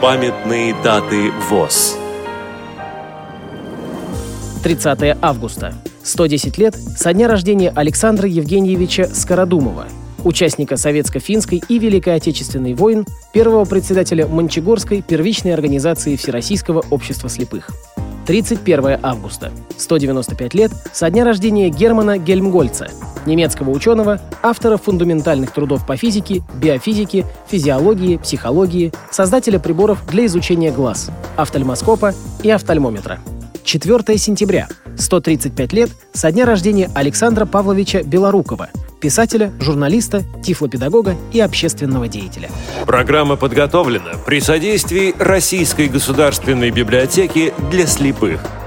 Памятные даты ВОЗ. 30 августа. 110 лет со дня рождения Александра Евгеньевича Скородумова, участника Советско-финской и Великой Отечественной войн, первого председателя Мончегорской первичной организации Всероссийского общества слепых. 31 августа. 195 лет со дня рождения Германа Гельмгольца, немецкого ученого, автора фундаментальных трудов по физике, биофизике, физиологии, психологии, создателя приборов для изучения глаз, офтальмоскопа и офтальмометра. 4 сентября. 135 лет со дня рождения Александра Павловича Белорукова, писателя, журналиста, тифлопедагога и общественного деятеля. Программа подготовлена при содействии Российской государственной библиотеки для слепых –